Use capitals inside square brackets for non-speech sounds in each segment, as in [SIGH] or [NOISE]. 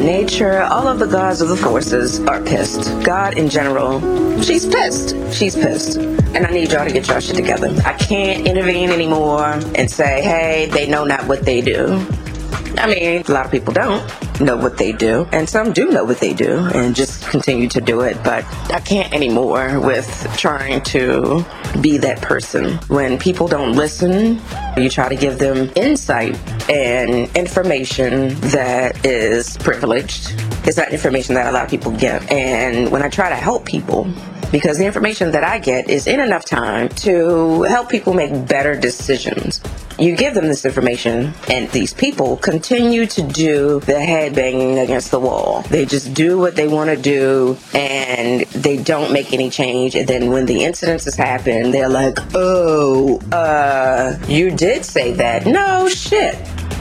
nature, all of the gods of the forces are pissed. God in general, she's pissed. She's pissed. And I need y'all to get your shit together. I can't intervene anymore and say, hey, they know not what they do. I mean, a lot of people don't know what they do, and some do know what they do and just continue to do it, but I can't anymore with trying to be that person. When people don't listen, you try to give them insight and information that is privileged. It's not information that a lot of people get. And when I try to help people, because the information that I get is in enough time to help people make better decisions. You give them this information, and these people continue to do the head banging against the wall. They just do what they want to do, and they don't make any change. And then when the incidences happen, they're like, oh, uh, you did say that. No shit.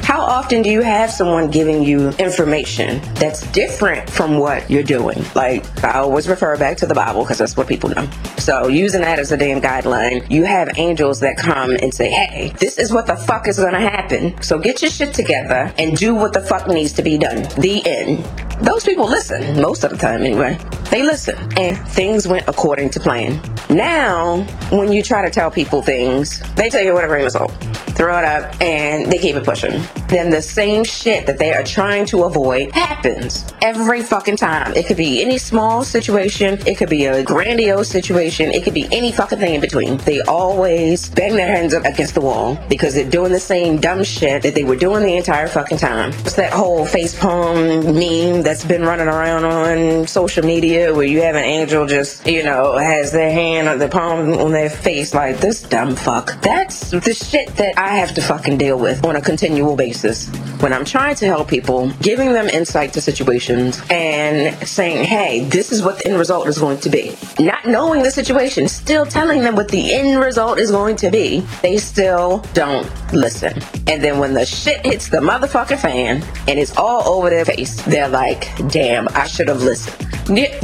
How often do you have someone giving you information that's different from what you're doing? Like, I always refer back to the Bible because that's what people know. So, using that as a damn guideline, you have angels that come and say, hey, this is what the fuck is gonna happen. So, get your shit together and do what the fuck needs to be done. The end. Those people listen, most of the time anyway. They listen, and things went according to plan. Now, when you try to tell people things, they tell you whatever all throw it up, and they keep it pushing. Then the same shit that they are trying to avoid happens every fucking time. It could be any small situation, it could be a grandiose situation, it could be any fucking thing in between. They always bang their hands up against the wall because they're doing the same dumb shit that they were doing the entire fucking time. It's that whole face palm meme that's been running around on social media where you have an angel just, you know, has their hand on the palm on their face like this dumb fuck. That's the shit that I have to fucking deal with on a continual basis. When I'm trying to help people, giving them insight to situations and saying, hey, this is what the end result is going to be. Not knowing the situation, still telling them what the end result is going to be, they still don't listen. And then when the shit hits the motherfucking fan and it's all over their face, they're like, damn, I should have listened.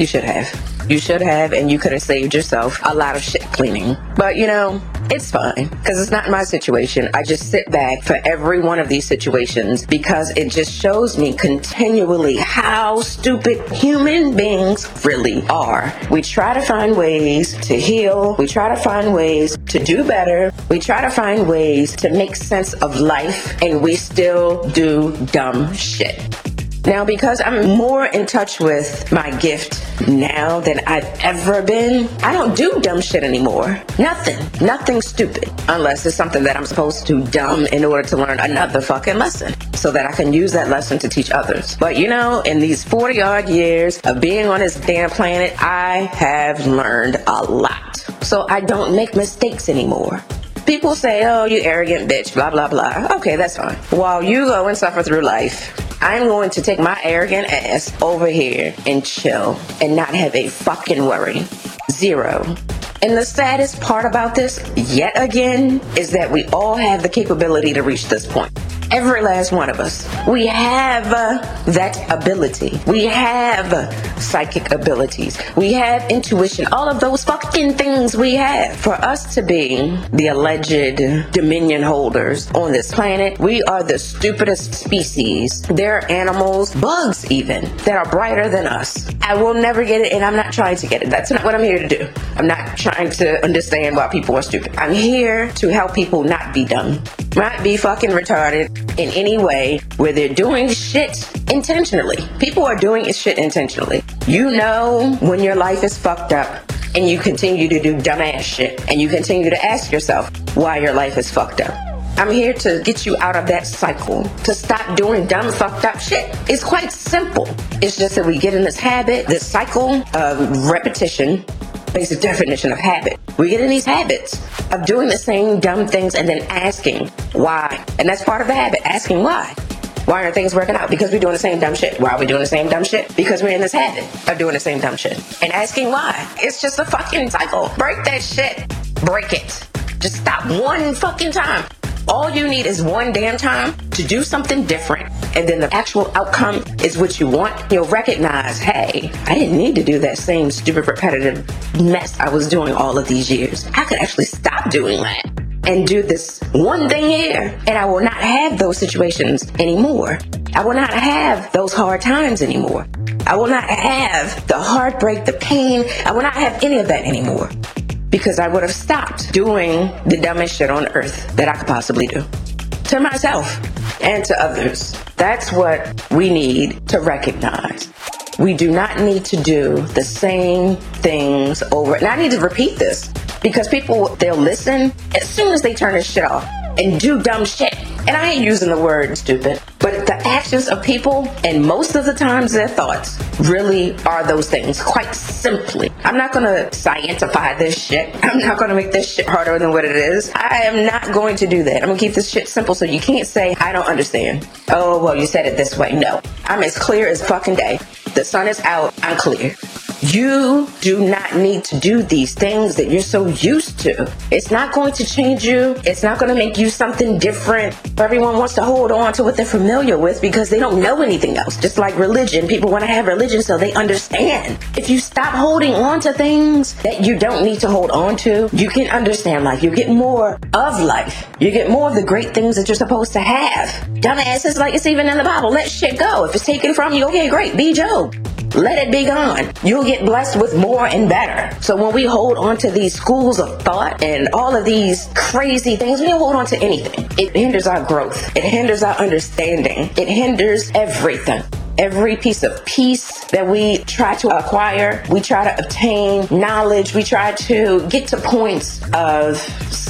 You should have. You should have, and you could have saved yourself a lot of shit cleaning. But you know, it's fine because it's not my situation. I just sit back for every one of these situations because it just shows me continually how stupid human beings really are. We try to find ways to heal, we try to find ways to do better, we try to find ways to make sense of life, and we still do dumb shit. Now, because I'm more in touch with my gift now than I've ever been, I don't do dumb shit anymore. Nothing. Nothing stupid. Unless it's something that I'm supposed to dumb in order to learn another fucking lesson so that I can use that lesson to teach others. But you know, in these 40 odd years of being on this damn planet, I have learned a lot. So I don't make mistakes anymore. People say, oh, you arrogant bitch, blah, blah, blah. Okay, that's fine. While you go and suffer through life, I'm going to take my arrogant ass over here and chill and not have a fucking worry. Zero. And the saddest part about this, yet again, is that we all have the capability to reach this point. Every last one of us. We have uh, that ability. We have uh, psychic abilities. We have intuition. All of those fucking things we have. For us to be the alleged dominion holders on this planet, we are the stupidest species. There are animals, bugs even, that are brighter than us. I will never get it, and I'm not trying to get it. That's not what I'm here to do. I'm not trying to understand why people are stupid. I'm here to help people not be dumb, not be fucking retarded, in any way where they're doing shit intentionally. People are doing shit intentionally. You know when your life is fucked up and you continue to do dumbass shit and you continue to ask yourself why your life is fucked up. I'm here to get you out of that cycle, to stop doing dumb, fucked up shit. It's quite simple. It's just that we get in this habit, this cycle of repetition, basic definition of habit. We get in these habits of doing the same dumb things and then asking why. And that's part of the habit, asking why. Why aren't things working out? Because we're doing the same dumb shit. Why are we doing the same dumb shit? Because we're in this habit of doing the same dumb shit. And asking why. It's just a fucking cycle. Break that shit. Break it. Just stop one fucking time. All you need is one damn time to do something different. And then the actual outcome is what you want. You'll recognize, hey, I didn't need to do that same stupid repetitive mess I was doing all of these years. I could actually stop doing that and do this one thing here, and I will not have those situations anymore. I will not have those hard times anymore. I will not have the heartbreak, the pain. I will not have any of that anymore because I would have stopped doing the dumbest shit on earth that I could possibly do to myself and to others. That's what we need to recognize. We do not need to do the same things over. And I need to repeat this because people, they'll listen as soon as they turn this shit off and do dumb shit. And I ain't using the word stupid, but the actions of people and most of the times their thoughts really are those things, quite simply. I'm not gonna scientify this shit. [LAUGHS] I'm not gonna make this shit harder than what it is. I am not going to do that. I'm gonna keep this shit simple so you can't say, I don't understand. Oh, well, you said it this way. No. I'm as clear as fucking day. The sun is out. I'm clear. You do not need to do these things that you're so used to. It's not going to change you. It's not going to make you something different. Everyone wants to hold on to what they're familiar with because they don't know anything else. Just like religion, people want to have religion so they understand. If you stop holding on to things that you don't need to hold on to, you can understand life. You get more of life. You get more of the great things that you're supposed to have. Dumbass, it's like it's even in the Bible. Let shit go. If it's taken from you, okay, great. Be Job let it be gone. You'll get blessed with more and better. So when we hold on to these schools of thought and all of these crazy things, we don't hold on to anything. It hinders our growth. It hinders our understanding. It hinders everything every piece of peace that we try to acquire, we try to obtain knowledge, we try to get to points of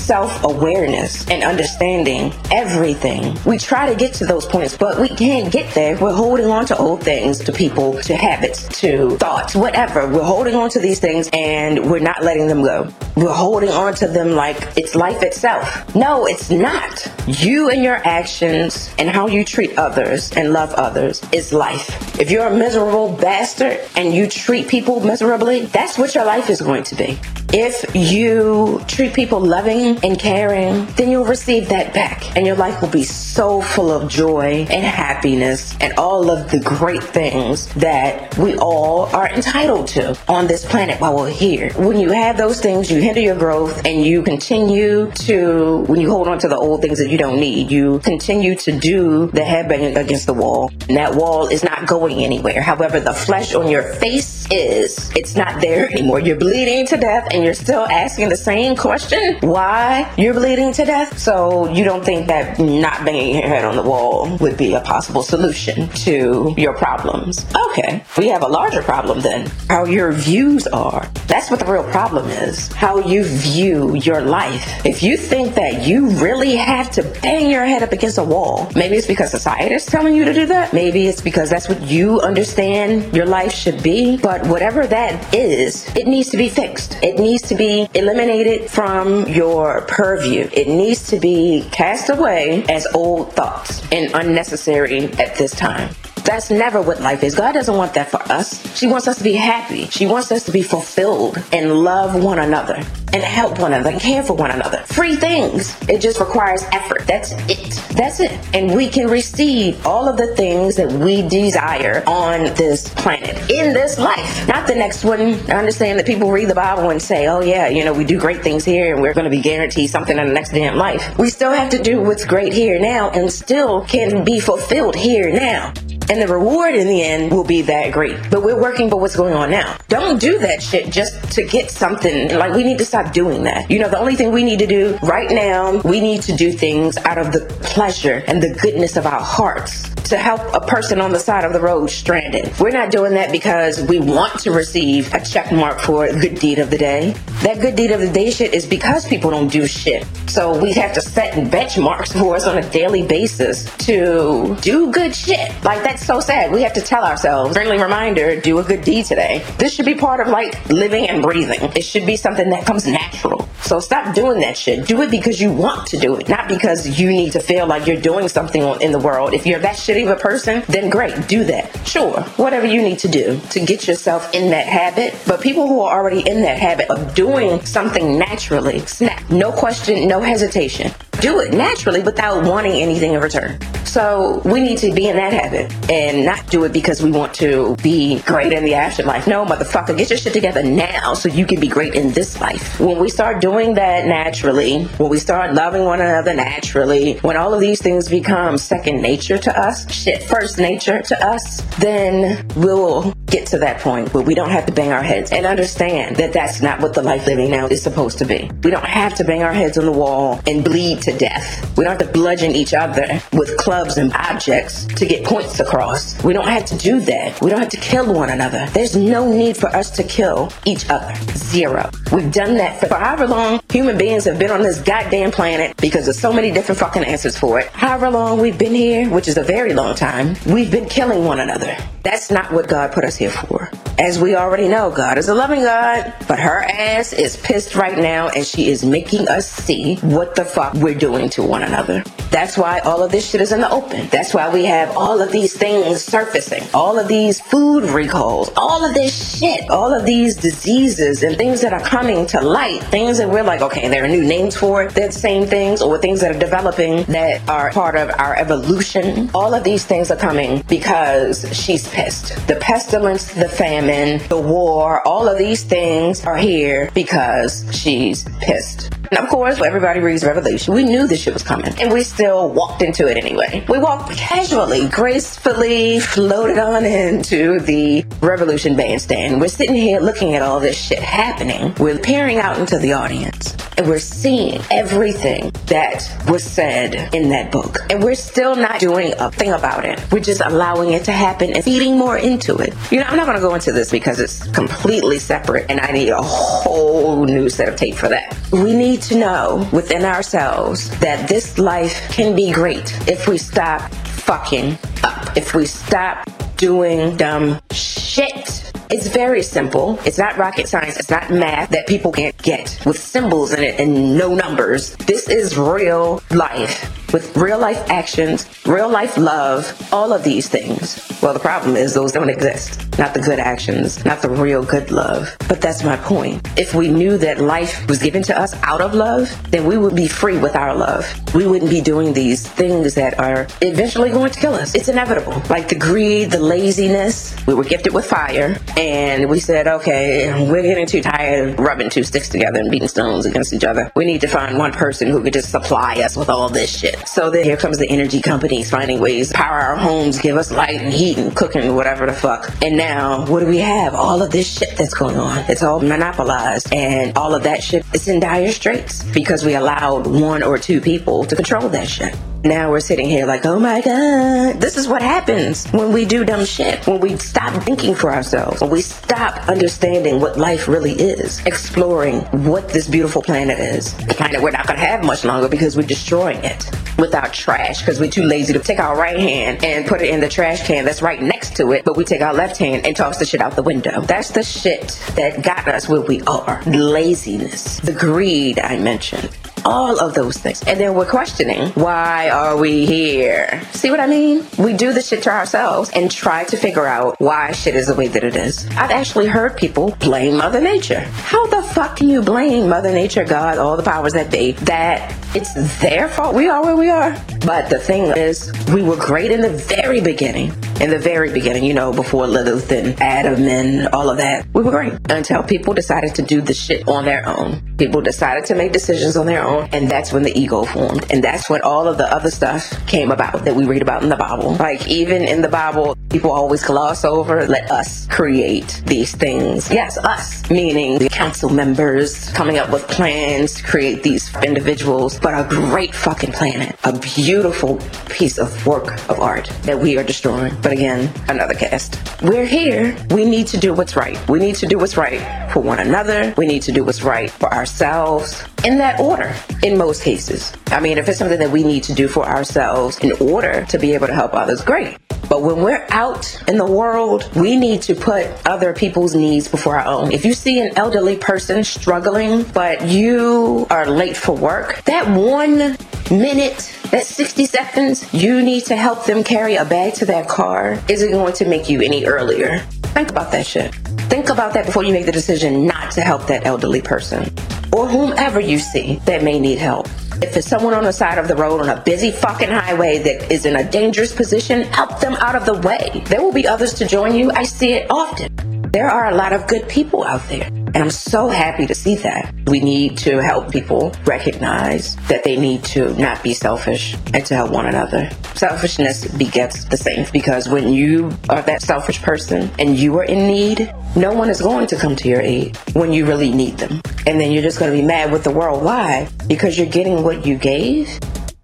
self awareness and understanding everything. We try to get to those points, but we can't get there. We're holding on to old things, to people, to habits, to thoughts, whatever. We're holding on to these things and we're not letting them go. We're holding on to them like it's life itself. No, it's not. You and your actions and how you treat others and love others is life. If you're a miserable bastard and you treat people miserably, that's what your life is going to be. If you treat people loving and caring, then you'll receive that back and your life will be so full of joy and happiness and all of the great things that we all are entitled to on this planet while we're here. When you have those things, you hinder your growth and you continue to, when you hold on to the old things that you don't need, you continue to do the headbanging against the wall. And that wall is not going anywhere. However, the flesh on your face is, it's not there anymore. You're bleeding to death and you're still asking the same question why you're bleeding to death. So you don't think that not banging your head on the wall would be a possible solution to your problems. Okay, we have a larger problem then. How your views are. That's what the real problem is. How you view your life. If you think that you really have to bang your head up against a wall, maybe it's because society is telling you to do that. Maybe it's because that's what you understand your life should be. But whatever that is, it needs to be fixed. It needs to be eliminated from your purview. It needs to be cast away as old thoughts and unnecessary at this time. That's never what life is. God doesn't want that for us. She wants us to be happy. She wants us to be fulfilled and love one another and help one another and care for one another. Free things. It just requires effort. That's it. That's it. And we can receive all of the things that we desire on this planet, in this life, not the next one. I understand that people read the Bible and say, oh, yeah, you know, we do great things here and we're going to be guaranteed something in the next damn life. We still have to do what's great here now and still can be fulfilled here now. And the reward in the end will be that great. But we're working for what's going on now. Don't do that shit just to get something. Like, we need to stop doing that. You know, the only thing we need to do right now, we need to do things out of the pleasure and the goodness of our hearts to help a person on the side of the road stranded. We're not doing that because we want to receive a check mark for good deed of the day. That good deed of the day shit is because people don't do shit. So we have to set benchmarks for us on a daily basis to do good shit. Like that's so sad. We have to tell ourselves, friendly reminder, do a good deed today. This should be part of like living and breathing. It should be something that comes natural. So stop doing that shit. Do it because you want to do it, not because you need to feel like you're doing something in the world. If you're that shitty of a person, then great, do that. Sure, whatever you need to do to get yourself in that habit. But people who are already in that habit of doing something naturally, snap. No question, no hesitation. Do it naturally without wanting anything in return. So we need to be in that habit and not do it because we want to be great in the afterlife. No, motherfucker, get your shit together now so you can be great in this life. When we start doing that naturally, when we start loving one another naturally, when all of these things become second nature to us, shit, first nature to us, then we'll get to that point where we don't have to bang our heads and understand that that's not what the life living now is supposed to be. We don't have to bang our heads on the wall and bleed to death. We don't have to bludgeon each other with clubs and objects to get points across. We don't have to do that. We don't have to kill one another. There's no need for us to kill each other. Zero. We've done that for however long human beings have been on this goddamn planet because there's so many different fucking answers for it. However long we've been here, which is a very long time, we've been killing one another. That's not what God put us here for. As we already know, God is a loving God, but her ass is pissed right now and she is making us see what the fuck we're doing to one another. That's why all of this shit is in the open. That's why we have all of these things surfacing, all of these food recalls, all of this shit, all of these diseases and things that are coming to light, things that we're like, okay, there are new names for it, they're the same things, or things that are developing that are part of our evolution. All of these things are coming because she's pissed. The pestilence, the famine, the war, all of these things are here because she's pissed. And of course, everybody reads Revelation. We knew this shit was coming, and we still walked into it anyway. We walked casually, gracefully, floated on into the Revelation bandstand. We're sitting here looking at all this shit happening. We're peering out into the audience, and we're seeing everything that was said in that book. And we're still not doing a thing about it. We're just allowing it to happen and feeding more into it. You know, I'm not going to go into this because it's completely separate, and I need a whole new set of tape for that. We need to know within ourselves that this life can be great if we stop fucking up. If we stop doing dumb shit. It's very simple. It's not rocket science. It's not math that people can't get with symbols in it and no numbers. This is real life with real life actions, real life love, all of these things. Well, the problem is those don't exist. Not the good actions, not the real good love. But that's my point. If we knew that life was given to us out of love, then we would be free with our love. We wouldn't be doing these things that are eventually going to kill us. It's inevitable. Like the greed, the laziness. We were gifted with fire and we said, okay, we're getting too tired of rubbing two sticks together and beating stones against each other. We need to find one person who could just supply us with all this shit. So then here comes the energy companies finding ways to power our homes, give us light and heat and cooking, whatever the fuck. And now, what do we have? All of this shit that's going on. It's all monopolized. And all of that shit is in dire straits because we allowed one or two people to control that shit. Now we're sitting here like, oh my God, this is what happens when we do dumb shit. When we stop thinking for ourselves. When we stop understanding what life really is. Exploring what this beautiful planet is. The planet we're not going to have much longer because we're destroying it with our trash because we're too lazy to take our right hand and put it in the trash can that's right next to it. But we take our left hand and toss the shit out the window. That's the shit that got us where we are. Laziness. The greed I mentioned all of those things. And then we're questioning, why are we here? See what I mean? We do the shit to ourselves and try to figure out why shit is the way that it is. I've actually heard people blame Mother Nature. How the fuck can you blame Mother Nature, God, all the powers that be, that it's their fault we are where we are? But the thing is, we were great in the very beginning. In the very beginning, you know, before Lilith and Adam and all of that, we were great until people decided to do the shit on their own. People decided to make decisions on their own and that's when the ego formed. And that's when all of the other stuff came about that we read about in the Bible. Like even in the Bible, people always gloss over, let us create these things. Yes, us, meaning the council members coming up with plans to create these individuals, but a great fucking planet, a beautiful piece of work of art that we are destroying. But again, another cast. We're here. We need to do what's right. We need to do what's right for one another. We need to do what's right for ourselves in that order in most cases. I mean, if it's something that we need to do for ourselves in order to be able to help others, great. But when we're out in the world, we need to put other people's needs before our own. If you see an elderly person struggling, but you are late for work, that one minute, that 60 seconds, you need to help them carry a bag to their car isn't going to make you any earlier. Think about that shit. Think about that before you make the decision not to help that elderly person or whomever you see that may need help. If it's someone on the side of the road on a busy fucking highway that is in a dangerous position, help them out of the way. There will be others to join you. I see it often. There are a lot of good people out there. And I'm so happy to see that. We need to help people recognize that they need to not be selfish and to help one another. Selfishness begets the same because when you are that selfish person and you are in need, no one is going to come to your aid when you really need them. And then you're just going to be mad with the world. Why? Because you're getting what you gave.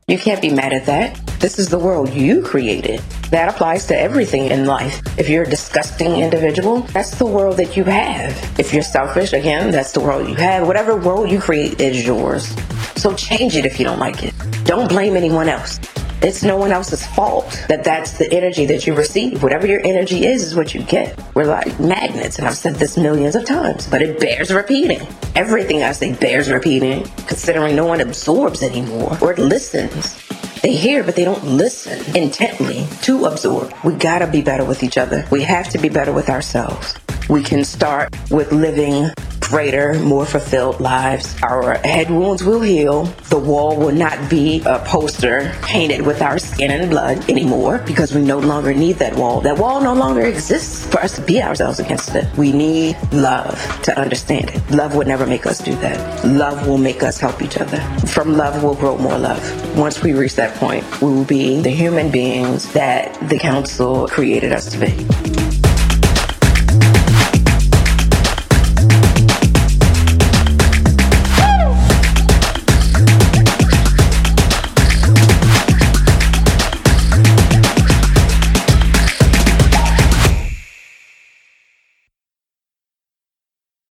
You can't be mad at that. This is the world you created. That applies to everything in life. If you're a disgusting individual, that's the world that you have. If you're selfish, again, that's the world you have. Whatever world you create is yours. So change it if you don't like it. Don't blame anyone else. It's no one else's fault that that's the energy that you receive. Whatever your energy is, is what you get. We're like magnets, and I've said this millions of times, but it bears repeating. Everything I say bears repeating, considering no one absorbs anymore or listens. They hear, but they don't listen intently to absorb. We gotta be better with each other. We have to be better with ourselves. We can start with living greater, more fulfilled lives. Our head wounds will heal. The wall will not be a poster painted with our skin and blood anymore because we no longer need that wall. That wall no longer exists for us to be ourselves against it. We need love to understand it. Love would never make us do that. Love will make us help each other. From love, we'll grow more love. Once we reach that point, we will be the human beings that the council created us to be.